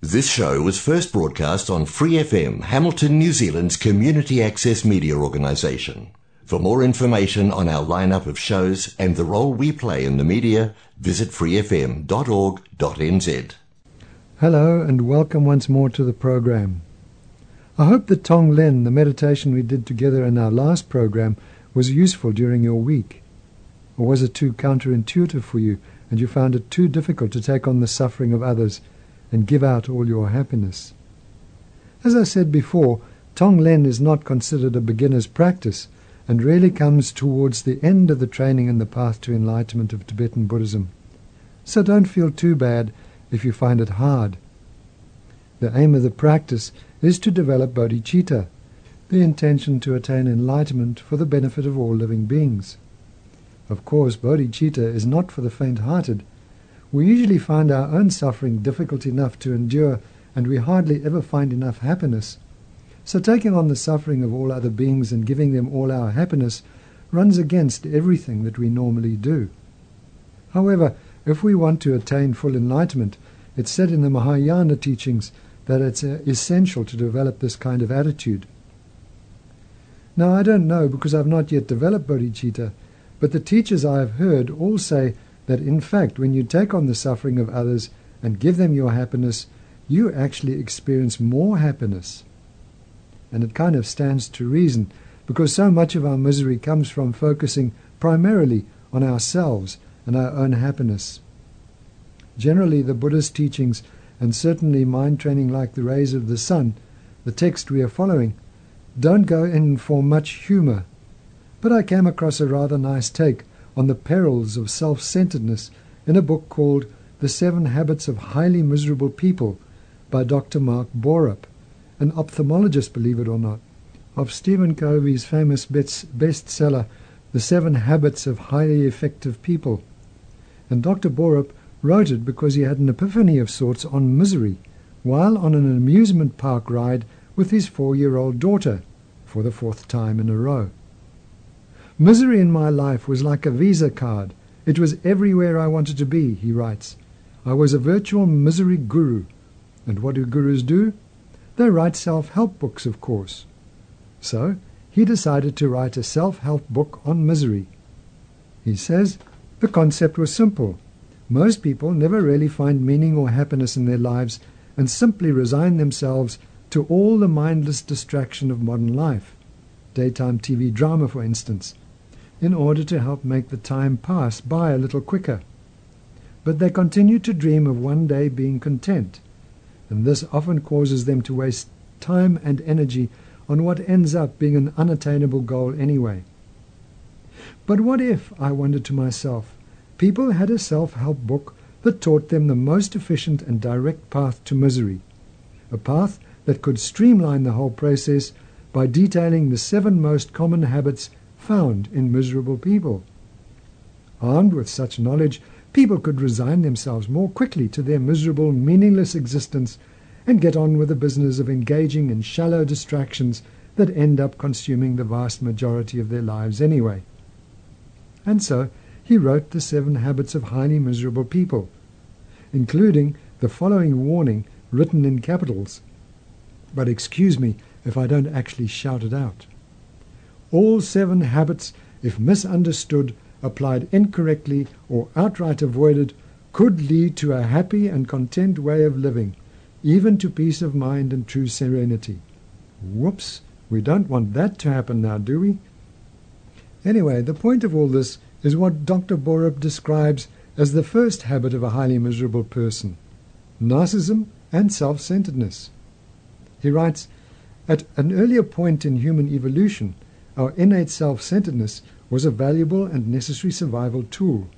This show was first broadcast on Free FM, Hamilton, New Zealand's community access media organisation. For more information on our lineup of shows and the role we play in the media, visit freefm.org.nz. Hello and welcome once more to the program. I hope that Tonglen, the meditation we did together in our last program, was useful during your week. Or was it too counterintuitive for you and you found it too difficult to take on the suffering of others and give out all your happiness? As I said before, Tonglen is not considered a beginner's practice and really comes towards the end of the training in the path to enlightenment of Tibetan Buddhism. So don't feel too bad if you find it hard. The aim of the practice is to develop bodhicitta, the intention to attain enlightenment for the benefit of all living beings. Of course, bodhicitta is not for the faint-hearted. We usually find our own suffering difficult enough to endure, and we hardly ever find enough happiness. So taking on the suffering of all other beings and giving them all our happiness runs against everything that we normally do. However, if we want to attain full enlightenment, it's said in the Mahayana teachings that it's uh, essential to develop this kind of attitude. Now, I don't know because I've not yet developed bodhicitta, but the teachers I have heard all say that in fact, when you take on the suffering of others and give them your happiness, you actually experience more happiness. And it kind of stands to reason because so much of our misery comes from focusing primarily on ourselves and our own happiness. Generally, the Buddhist teachings, and certainly mind training like the rays of the sun, the text we are following, don't go in for much humor. But I came across a rather nice take on the perils of self centeredness in a book called The Seven Habits of Highly Miserable People by Dr. Mark Borup, an ophthalmologist, believe it or not, of Stephen Covey's famous bestseller, The Seven Habits of Highly Effective People. And Dr. Borup wrote it because he had an epiphany of sorts on misery while on an amusement park ride with his four year old daughter for the fourth time in a row. Misery in my life was like a visa card. It was everywhere I wanted to be, he writes. I was a virtual misery guru. And what do gurus do? They write self help books, of course. So he decided to write a self help book on misery. He says the concept was simple most people never really find meaning or happiness in their lives and simply resign themselves to all the mindless distraction of modern life, daytime TV drama, for instance, in order to help make the time pass by a little quicker. But they continue to dream of one day being content, and this often causes them to waste time and energy on what ends up being an unattainable goal anyway. But what if, I wondered to myself, people had a self-help book that taught them the most efficient and direct path to misery, a path that could streamline the whole process by detailing the seven most common habits found in miserable people. Armed with such knowledge, people could resign themselves more quickly to their miserable, meaningless existence and get on with the business of engaging in shallow distractions that end up consuming the vast majority of their lives anyway. And so he wrote The Seven Habits of Highly Miserable People, including the following warning written in capitals. But excuse me if I don't actually shout it out. All seven habits, if misunderstood, applied incorrectly, or outright avoided, could lead to a happy and content way of living, even to peace of mind and true serenity. Whoops, we don't want that to happen now, do we? Anyway, the point of all this is what Dr. Borup describes as the first habit of a highly miserable person narcissism and self centeredness. He writes At an earlier point in human evolution, our innate self centeredness was a valuable and necessary survival tool,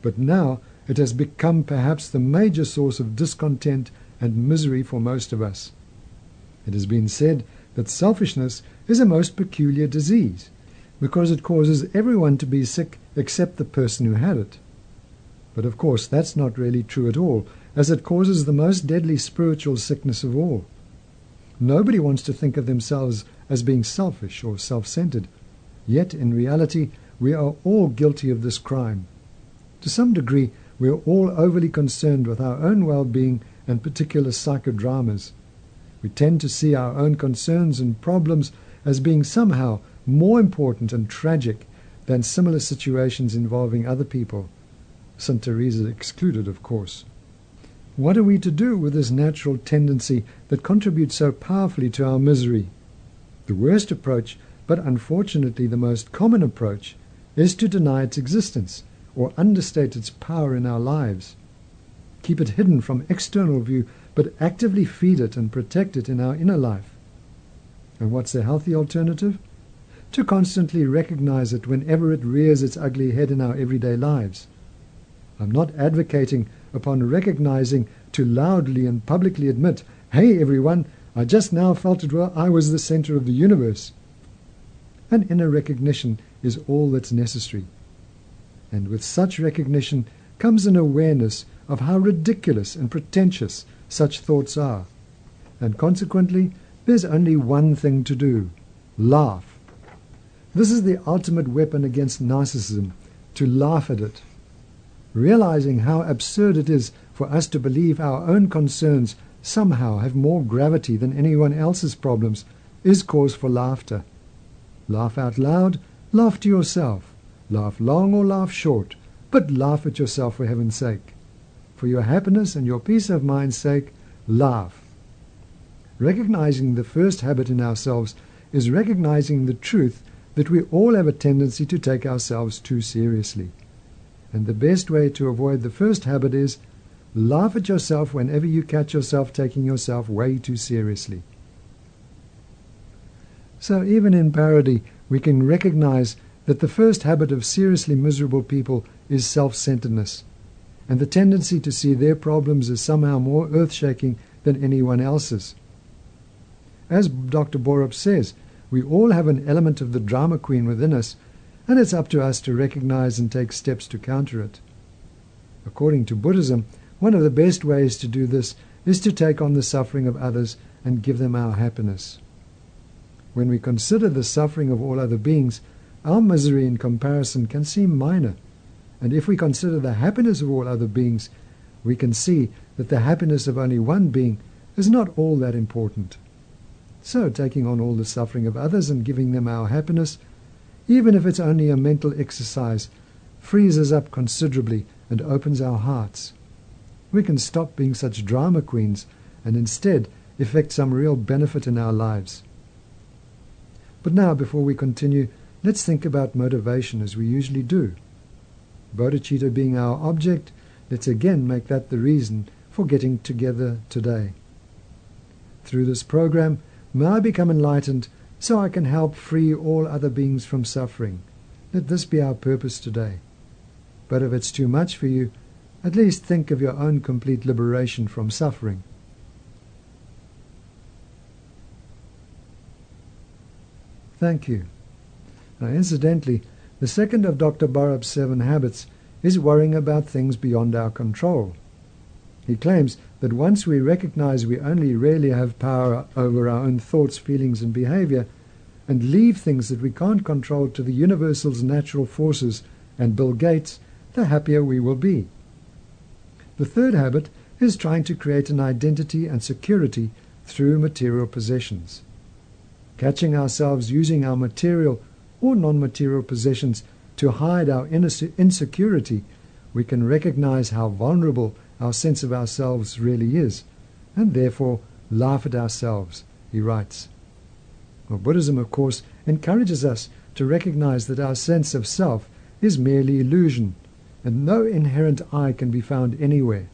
but now it has become perhaps the major source of discontent and misery for most of us. It has been said that selfishness is a most peculiar disease because it causes everyone to be sick except the person who had it. But of course, that's not really true at all, as it causes the most deadly spiritual sickness of all. Nobody wants to think of themselves as being selfish or self centered, yet in reality, we are all guilty of this crime. To some degree, we are all overly concerned with our own well being and particular psychodramas. We tend to see our own concerns and problems as being somehow more important and tragic than similar situations involving other people, St. Teresa excluded, of course. What are we to do with this natural tendency that contributes so powerfully to our misery? The worst approach, but unfortunately the most common approach, is to deny its existence or understate its power in our lives. Keep it hidden from external view, but actively feed it and protect it in our inner life. And what's the healthy alternative? To constantly recognize it whenever it rears its ugly head in our everyday lives. I'm not advocating upon recognizing to loudly and publicly admit, hey everyone, I just now felt it well I was the center of the universe. An inner recognition is all that's necessary. And with such recognition comes an awareness of how ridiculous and pretentious such thoughts are. And consequently, there's only one thing to do laugh. This is the ultimate weapon against narcissism to laugh at it. Realizing how absurd it is for us to believe our own concerns somehow have more gravity than anyone else's problems is cause for laughter. Laugh out loud, laugh to yourself. Laugh long or laugh short, but laugh at yourself for heaven's sake. For your happiness and your peace of mind's sake, laugh. Recognizing the first habit in ourselves is recognizing the truth that we all have a tendency to take ourselves too seriously. And the best way to avoid the first habit is laugh at yourself whenever you catch yourself taking yourself way too seriously. So even in parody, we can recognize that the first habit of seriously miserable people is self-centeredness, and the tendency to see their problems as somehow more earth-shaking than anyone else's. As Dr. Borup says, we all have an element of the drama queen within us, and it's up to us to recognize and take steps to counter it. According to Buddhism, one of the best ways to do this is to take on the suffering of others and give them our happiness. When we consider the suffering of all other beings, our misery in comparison can seem minor. And if we consider the happiness of all other beings, we can see that the happiness of only one being is not all that important. So, taking on all the suffering of others and giving them our happiness, even if it's only a mental exercise, frees us up considerably and opens our hearts. We can stop being such drama queens and instead effect some real benefit in our lives. But now, before we continue, let's think about motivation as we usually do. Bodhicitta being our object, let's again make that the reason for getting together today. Through this program, May I become enlightened so I can help free all other beings from suffering. Let this be our purpose today. But if it's too much for you, at least think of your own complete liberation from suffering. Thank you. Now, incidentally, the second of Dr. Borup's seven habits is worrying about things beyond our control. He claims that once we recognize we only really have power over our own thoughts, feelings, and behavior, and leave things that we can't control to the universal's natural forces and Bill Gates, the happier we will be. The third habit is trying to create an identity and security through material possessions. Catching ourselves using our material or non material possessions to hide our insecurity, we can recognize how vulnerable our sense of ourselves really is, and therefore laugh at ourselves, he writes. Well, Buddhism, of course, encourages us to recognize that our sense of self is merely illusion, and no inherent I can be found anywhere.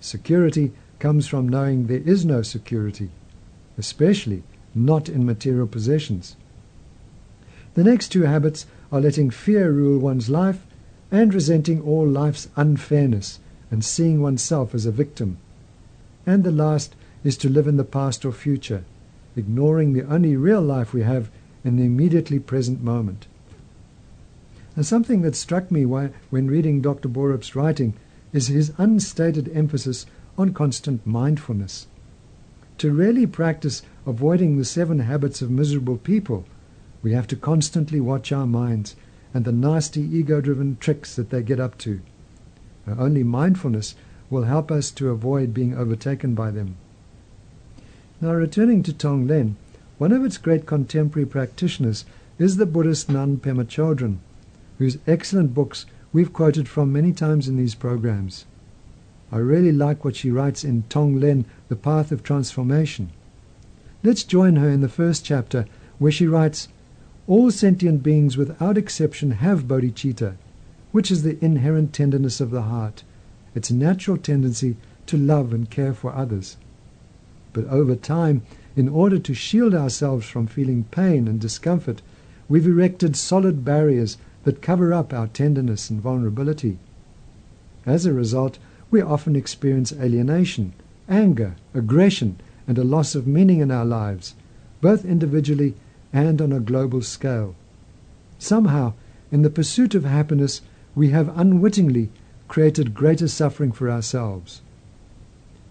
Security comes from knowing there is no security, especially not in material possessions. The next two habits are letting fear rule one's life and resenting all life's unfairness and seeing oneself as a victim. And the last is to live in the past or future, ignoring the only real life we have in the immediately present moment. And something that struck me when reading Dr. Borup's writing is his unstated emphasis on constant mindfulness. To really practice avoiding the seven habits of miserable people, we have to constantly watch our minds and the nasty ego driven tricks that they get up to. Only mindfulness will help us to avoid being overtaken by them. Now, returning to Tonglen, one of its great contemporary practitioners is the Buddhist nun Pema Chodron, whose excellent books we've quoted from many times in these programs. I really like what she writes in Tong Tonglen, The Path of Transformation. Let's join her in the first chapter where she writes, All sentient beings without exception have bodhicitta, which is the inherent tenderness of the heart, its natural tendency to love and care for others. But over time, in order to shield ourselves from feeling pain and discomfort, we've erected solid barriers that cover up our tenderness and vulnerability. As a result, we often experience alienation, anger, aggression, and a loss of meaning in our lives, both individually and on a global scale. Somehow, in the pursuit of happiness, we have unwittingly created greater suffering for ourselves.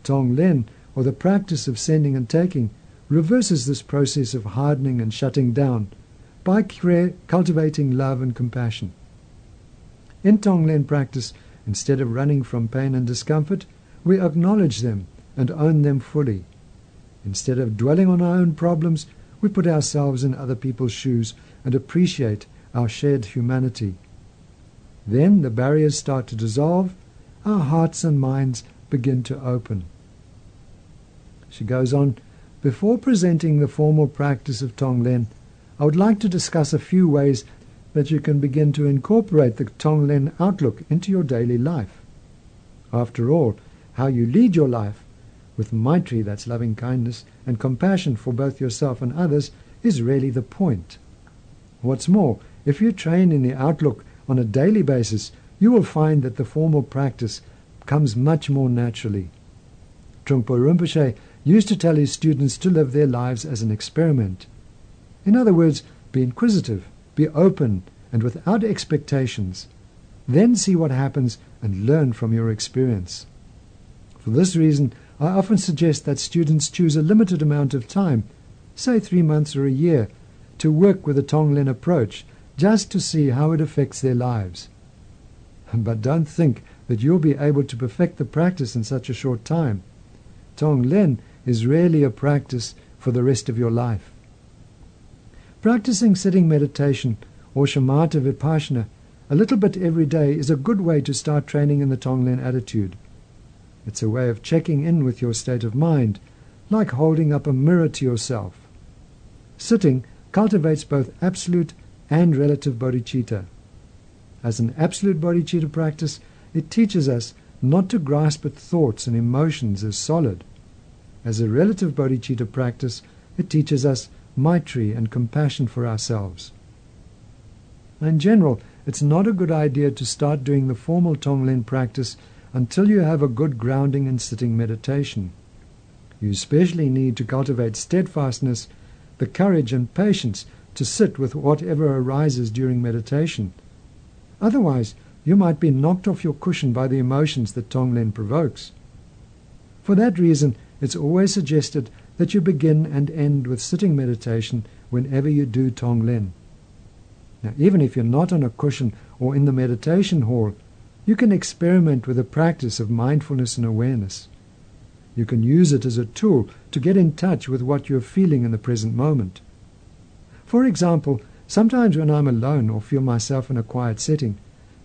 Tonglen or the practice of sending and taking, reverses this process of hardening and shutting down by cultivating love and compassion. In Tonglen practice, instead of running from pain and discomfort, we acknowledge them and own them fully. Instead of dwelling on our own problems, we put ourselves in other people's shoes and appreciate our shared humanity. Then the barriers start to dissolve, our hearts and minds begin to open. She goes on, before presenting the formal practice of Tonglen, I would like to discuss a few ways that you can begin to incorporate the Tonglen outlook into your daily life. After all, how you lead your life with Maitri, that's loving kindness, and compassion for both yourself and others, is really the point. What's more, if you train in the outlook on a daily basis, you will find that the formal practice comes much more naturally. Trungpa Rinpoche used to tell his students to live their lives as an experiment. In other words, be inquisitive, be open, and without expectations. Then see what happens and learn from your experience. For this reason, I often suggest that students choose a limited amount of time, say three months or a year, to work with the Tonglen approach, just to see how it affects their lives. But don't think that you'll be able to perfect the practice in such a short time. Tonglen is really a practice for the rest of your life. Practicing sitting meditation or shamatha vipassana a little bit every day is a good way to start training in the Tonglen attitude. It's a way of checking in with your state of mind, like holding up a mirror to yourself. Sitting cultivates both absolute and relative bodhicitta. As an absolute bodhicitta practice, it teaches us not to grasp at thoughts and emotions as solid. As a relative bodhicitta practice, it teaches us maitri and compassion for ourselves. In general, it's not a good idea to start doing the formal Tonglen practice until you have a good grounding in sitting meditation. You especially need to cultivate steadfastness, the courage and patience to sit with whatever arises during meditation. Otherwise, you might be knocked off your cushion by the emotions that Tonglen provokes. For that reason, it's always suggested that you begin and end with sitting meditation whenever you do Tonglen. Now, even if you're not on a cushion or in the meditation hall, you can experiment with the practice of mindfulness and awareness. You can use it as a tool to get in touch with what you're feeling in the present moment. For example, sometimes when I'm alone or feel myself in a quiet setting,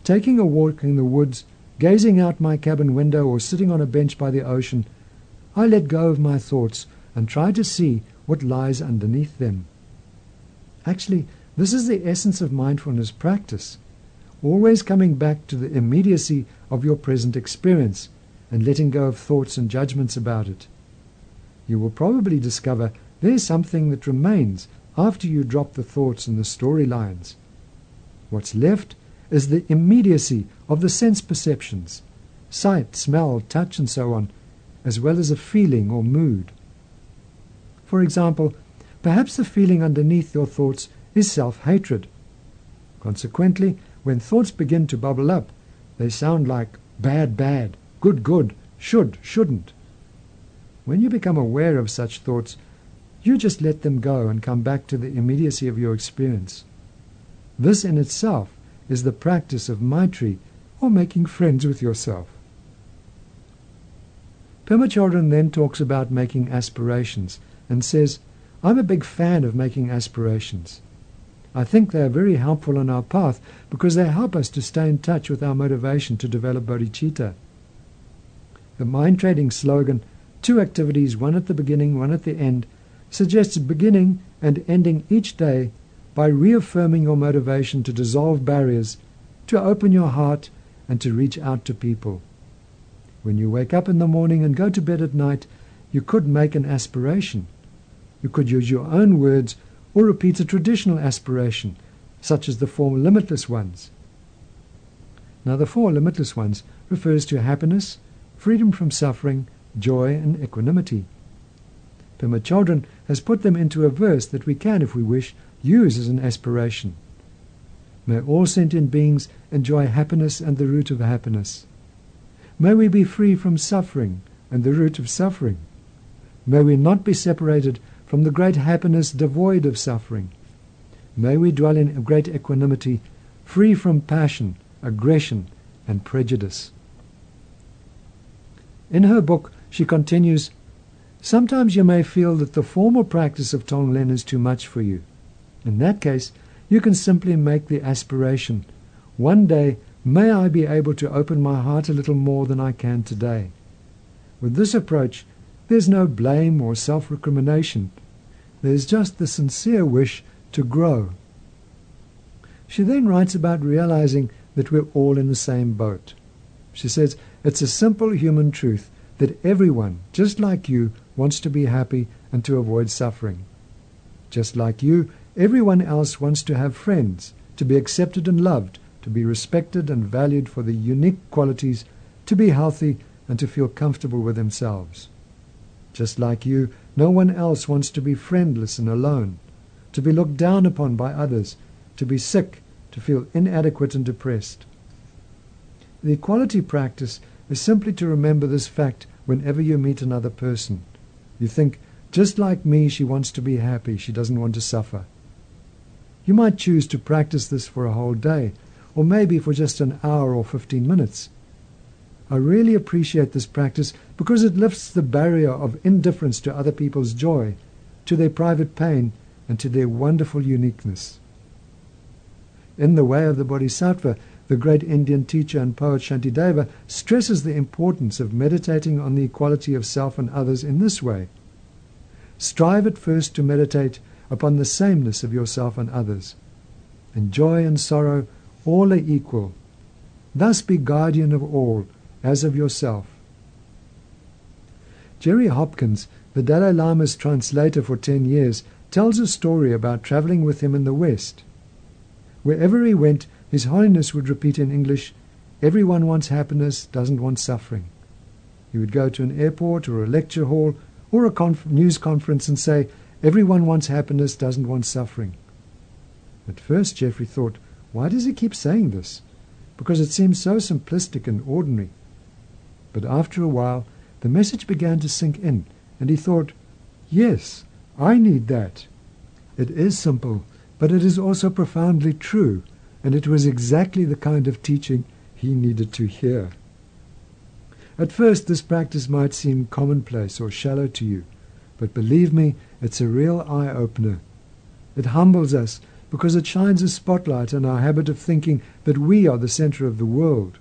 taking a walk in the woods, gazing out my cabin window, or sitting on a bench by the ocean I let go of my thoughts and try to see what lies underneath them. Actually, this is the essence of mindfulness practice. Always coming back to the immediacy of your present experience and letting go of thoughts and judgments about it. You will probably discover there is something that remains after you drop the thoughts and the storylines. What's left is the immediacy of the sense perceptions sight, smell, touch, and so on as well as a feeling or mood. For example, perhaps the feeling underneath your thoughts is self hatred. Consequently, when thoughts begin to bubble up, they sound like bad, bad, good, good, should, shouldn't. When you become aware of such thoughts, you just let them go and come back to the immediacy of your experience. This in itself is the practice of Maitri, or making friends with yourself. Pema Chodron then talks about making aspirations and says, I'm a big fan of making aspirations. I think they are very helpful on our path because they help us to stay in touch with our motivation to develop bodhicitta. The mind training slogan, two activities, one at the beginning, one at the end, suggests beginning and ending each day by reaffirming your motivation to dissolve barriers, to open your heart, and to reach out to people. When you wake up in the morning and go to bed at night, you could make an aspiration. You could use your own words or repeat a traditional aspiration, such as the four limitless ones. Now, the four limitless ones refers to happiness, freedom from suffering, joy, and equanimity. Pema Chodron has put them into a verse that we can, if we wish, use as an aspiration. May all sentient beings enjoy happiness and the root of happiness. May we be free from suffering and the root of suffering. May we not be separated from the great happiness devoid of suffering. May we dwell in great equanimity, free from passion, aggression, and prejudice. In her book, she continues Sometimes you may feel that the formal practice of Tonglen is too much for you. In that case, you can simply make the aspiration one day may I be able to open my heart a little more than I can today. With this approach, there's no blame or self recrimination. There's just the sincere wish to grow. She then writes about realizing that we're all in the same boat. She says, It's a simple human truth that everyone, just like you, wants to be happy and to avoid suffering. Just like you, everyone else wants to have friends, to be accepted and loved, to be respected and valued for the unique qualities, to be healthy, and to feel comfortable with themselves. Just like you, no one else wants to be friendless and alone, to be looked down upon by others, to be sick, to feel inadequate and depressed. The equality practice is simply to remember this fact whenever you meet another person. You think, just like me, she wants to be happy, she doesn't want to suffer. You might choose to practice this for a whole day, or maybe for just an hour or 15 minutes. I really appreciate this practice because it lifts the barrier of indifference to other people's joy, to their private pain, and to their wonderful uniqueness. In The Way of the Bodhisattva, the great Indian teacher and poet Shantideva stresses the importance of meditating on the equality of self and others in this way. Strive at first to meditate upon the sameness of yourself and others. In joy and sorrow, all are equal. Thus be guardian of all, as of yourself. Jeffrey Hopkins, the Dalai Lama's translator for ten years, tells a story about traveling with him in the West. Wherever he went, his Holiness would repeat in English, Everyone wants happiness, doesn't want suffering. He would go to an airport or a lecture hall or a conf- news conference and say, Everyone wants happiness, doesn't want suffering. At first, Jeffrey thought, Why does he keep saying this? Because it seems so simplistic and ordinary. But after a while, the message began to sink in, and he thought, Yes, I need that. It is simple, but it is also profoundly true and it was exactly the kind of teaching he needed to hear. At first, this practice might seem commonplace or shallow to you, but believe me, it's a real eye opener. It humbles us because it shines a spotlight on our habit of thinking that we are the center of the world.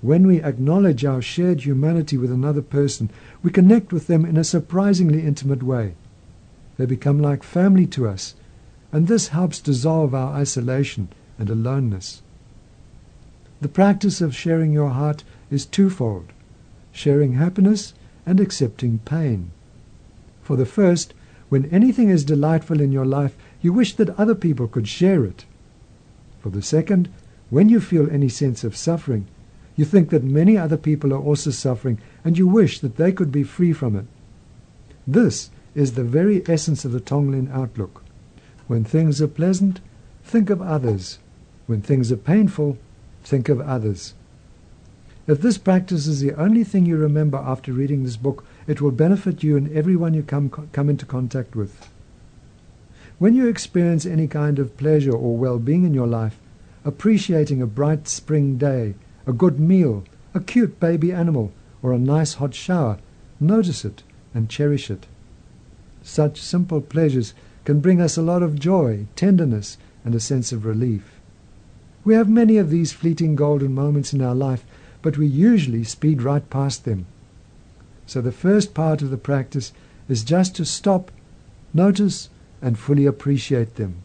When we acknowledge our shared humanity with another person, we connect with them in a surprisingly intimate way. They become like family to us, and this helps dissolve our isolation and aloneness. The practice of sharing your heart is twofold sharing happiness and accepting pain. For the first, when anything is delightful in your life, you wish that other people could share it. For the second, when you feel any sense of suffering, you think that many other people are also suffering and you wish that they could be free from it. This is the very essence of the Tonglen outlook. When things are pleasant, think of others. When things are painful, think of others. If this practice is the only thing you remember after reading this book, it will benefit you and everyone you come, come into contact with. When you experience any kind of pleasure or well being in your life, appreciating a bright spring day, a good meal, a cute baby animal, or a nice hot shower, notice it and cherish it. Such simple pleasures can bring us a lot of joy, tenderness, and a sense of relief. We have many of these fleeting golden moments in our life, but we usually speed right past them. So the first part of the practice is just to stop, notice, and fully appreciate them.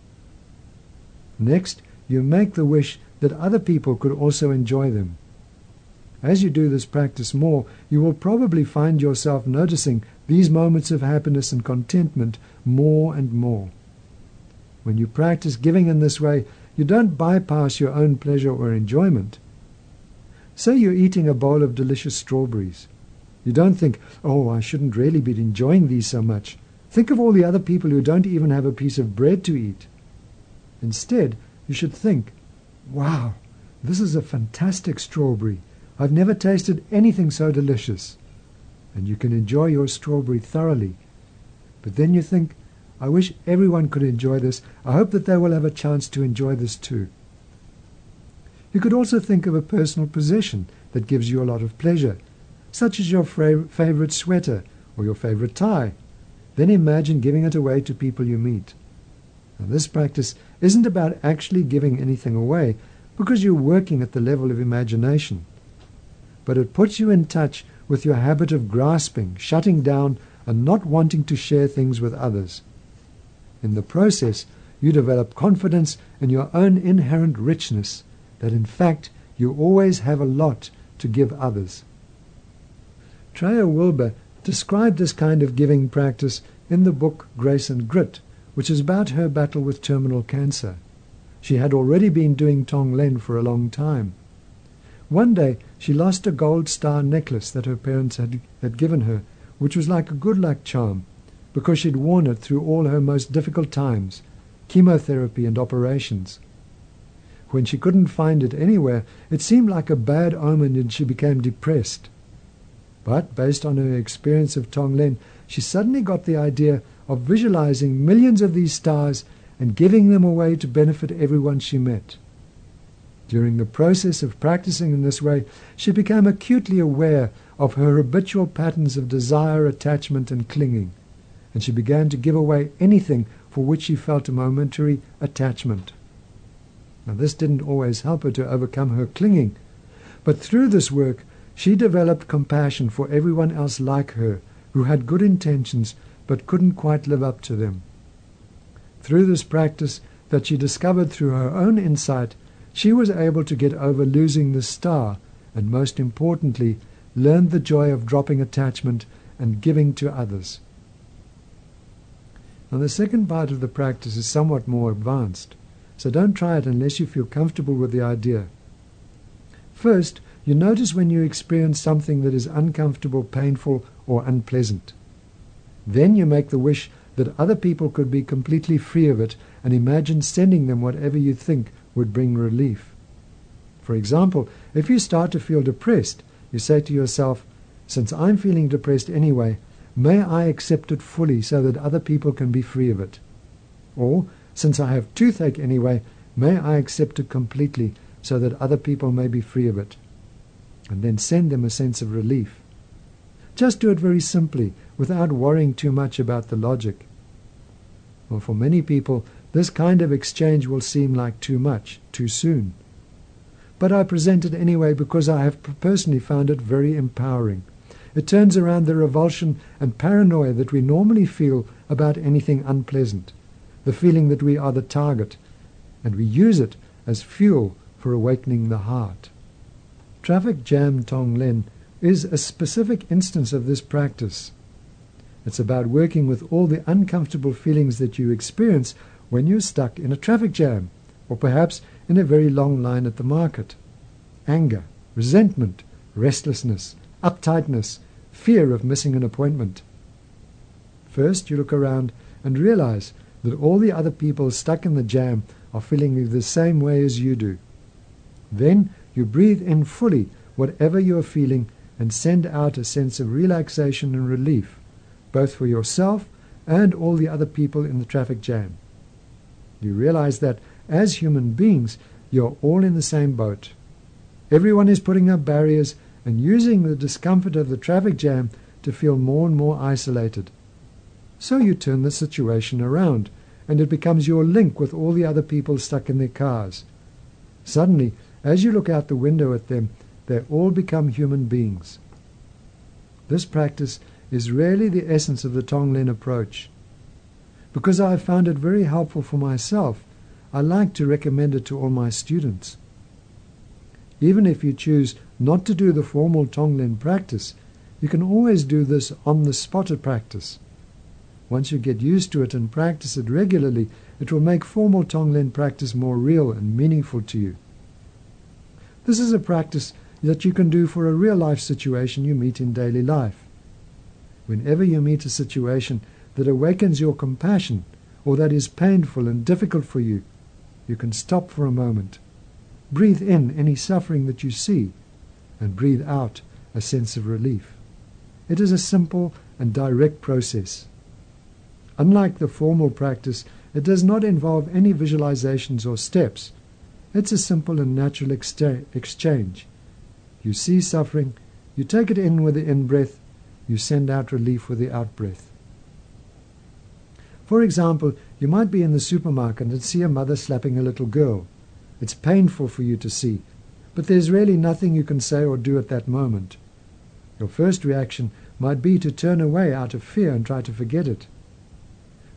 Next, you make the wish that other people could also enjoy them. As you do this practice more, you will probably find yourself noticing these moments of happiness and contentment more and more. When you practice giving in this way, you don't bypass your own pleasure or enjoyment. Say you're eating a bowl of delicious strawberries. You don't think, oh, I shouldn't really be enjoying these so much. Think of all the other people who don't even have a piece of bread to eat. Instead, you should think, wow, this is a fantastic strawberry. I've never tasted anything so delicious. And you can enjoy your strawberry thoroughly. But then you think, I wish everyone could enjoy this. I hope that they will have a chance to enjoy this too. You could also think of a personal possession that gives you a lot of pleasure such as your favorite sweater or your favorite tie. Then imagine giving it away to people you meet. Now, this practice isn't about actually giving anything away because you're working at the level of imagination, but it puts you in touch with your habit of grasping, shutting down, and not wanting to share things with others. In the process, you develop confidence in your own inherent richness, that in fact you always have a lot to give others. Treya Wilber described this kind of giving practice in the book Grace and Grit, which is about her battle with terminal cancer. She had already been doing Tonglen for a long time. One day she lost a gold star necklace that her parents had, had given her, which was like a good luck charm, because she'd worn it through all her most difficult times, chemotherapy and operations. When she couldn't find it anywhere, it seemed like a bad omen and she became depressed. But based on her experience of Tonglen, she suddenly got the idea of visualizing millions of these stars and giving them away to benefit everyone she met. During the process of practicing in this way, she became acutely aware of her habitual patterns of desire, attachment, and clinging, and she began to give away anything for which she felt a momentary attachment. Now, this didn't always help her to overcome her clinging, but through this work, she developed compassion for everyone else like her who had good intentions but couldn't quite live up to them. Through this practice that she discovered through her own insight, she was able to get over losing the star and, most importantly, learned the joy of dropping attachment and giving to others. Now, the second part of the practice is somewhat more advanced, so don't try it unless you feel comfortable with the idea. First, you notice when you experience something that is uncomfortable, painful, or unpleasant. Then you make the wish that other people could be completely free of it and imagine sending them whatever you think would bring relief. For example, if you start to feel depressed, you say to yourself, Since I'm feeling depressed anyway, may I accept it fully so that other people can be free of it. Or, since I have toothache anyway, may I accept it completely so that other people may be free of it and then send them a sense of relief. Just do it very simply, without worrying too much about the logic. Well, for many people, this kind of exchange will seem like too much, too soon. But I present it anyway because I have personally found it very empowering. It turns around the revulsion and paranoia that we normally feel about anything unpleasant, the feeling that we are the target, and we use it as fuel for awakening the heart. Traffic jam Tonglen is a specific instance of this practice. It's about working with all the uncomfortable feelings that you experience when you're stuck in a traffic jam, or perhaps in a very long line at the market. Anger, resentment, restlessness, uptightness, fear of missing an appointment. First, you look around and realize that all the other people stuck in the jam are feeling the same way as you do. Then you breathe in fully whatever you are feeling and send out a sense of relaxation and relief, both for yourself and all the other people in the traffic jam. You realize that as human beings, you're all in the same boat. Everyone is putting up barriers and using the discomfort of the traffic jam to feel more and more isolated. So you turn the situation around, and it becomes your link with all the other people stuck in their cars. Suddenly, as you look out the window at them, they all become human beings. This practice is really the essence of the Tonglen approach. Because I have found it very helpful for myself, I like to recommend it to all my students. Even if you choose not to do the formal Tonglen practice, you can always do this on the spot practice. Once you get used to it and practice it regularly, it will make formal Tonglen practice more real and meaningful to you. This is a practice that you can do for a real life situation you meet in daily life. Whenever you meet a situation that awakens your compassion or that is painful and difficult for you, you can stop for a moment. Breathe in any suffering that you see and breathe out a sense of relief. It is a simple and direct process. Unlike the formal practice, it does not involve any visualizations or steps. It's a simple and natural exchange. You see suffering, you take it in with the in breath, you send out relief with the out breath. For example, you might be in the supermarket and see a mother slapping a little girl. It's painful for you to see, but there's really nothing you can say or do at that moment. Your first reaction might be to turn away out of fear and try to forget it.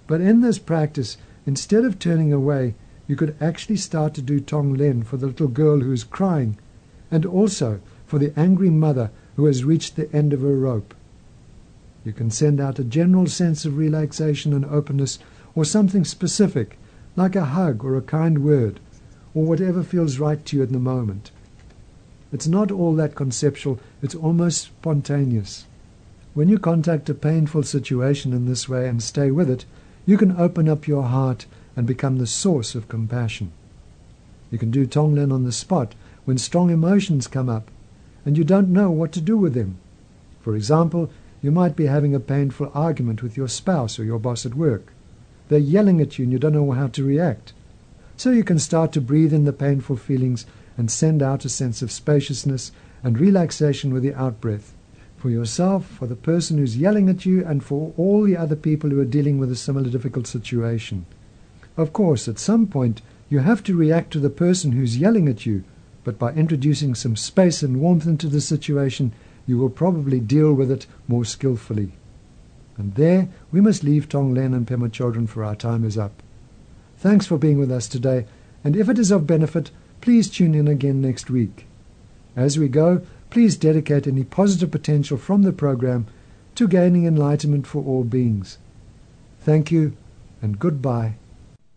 But in this practice, instead of turning away, you could actually start to do Tonglen for the little girl who is crying, and also for the angry mother who has reached the end of her rope. You can send out a general sense of relaxation and openness, or something specific, like a hug or a kind word, or whatever feels right to you in the moment. It's not all that conceptual, it's almost spontaneous. When you contact a painful situation in this way and stay with it, you can open up your heart and become the source of compassion. You can do Tonglen on the spot when strong emotions come up and you don't know what to do with them. For example, you might be having a painful argument with your spouse or your boss at work. They're yelling at you and you don't know how to react. So you can start to breathe in the painful feelings and send out a sense of spaciousness and relaxation with the out breath for yourself, for the person who's yelling at you, and for all the other people who are dealing with a similar difficult situation. Of course, at some point, you have to react to the person who's yelling at you, but by introducing some space and warmth into the situation, you will probably deal with it more skillfully. And there we must leave Tonglen and Pema Chodron for our time is up. Thanks for being with us today, and if it is of benefit, please tune in again next week. As we go, please dedicate any positive potential from the program to gaining enlightenment for all beings. Thank you and goodbye.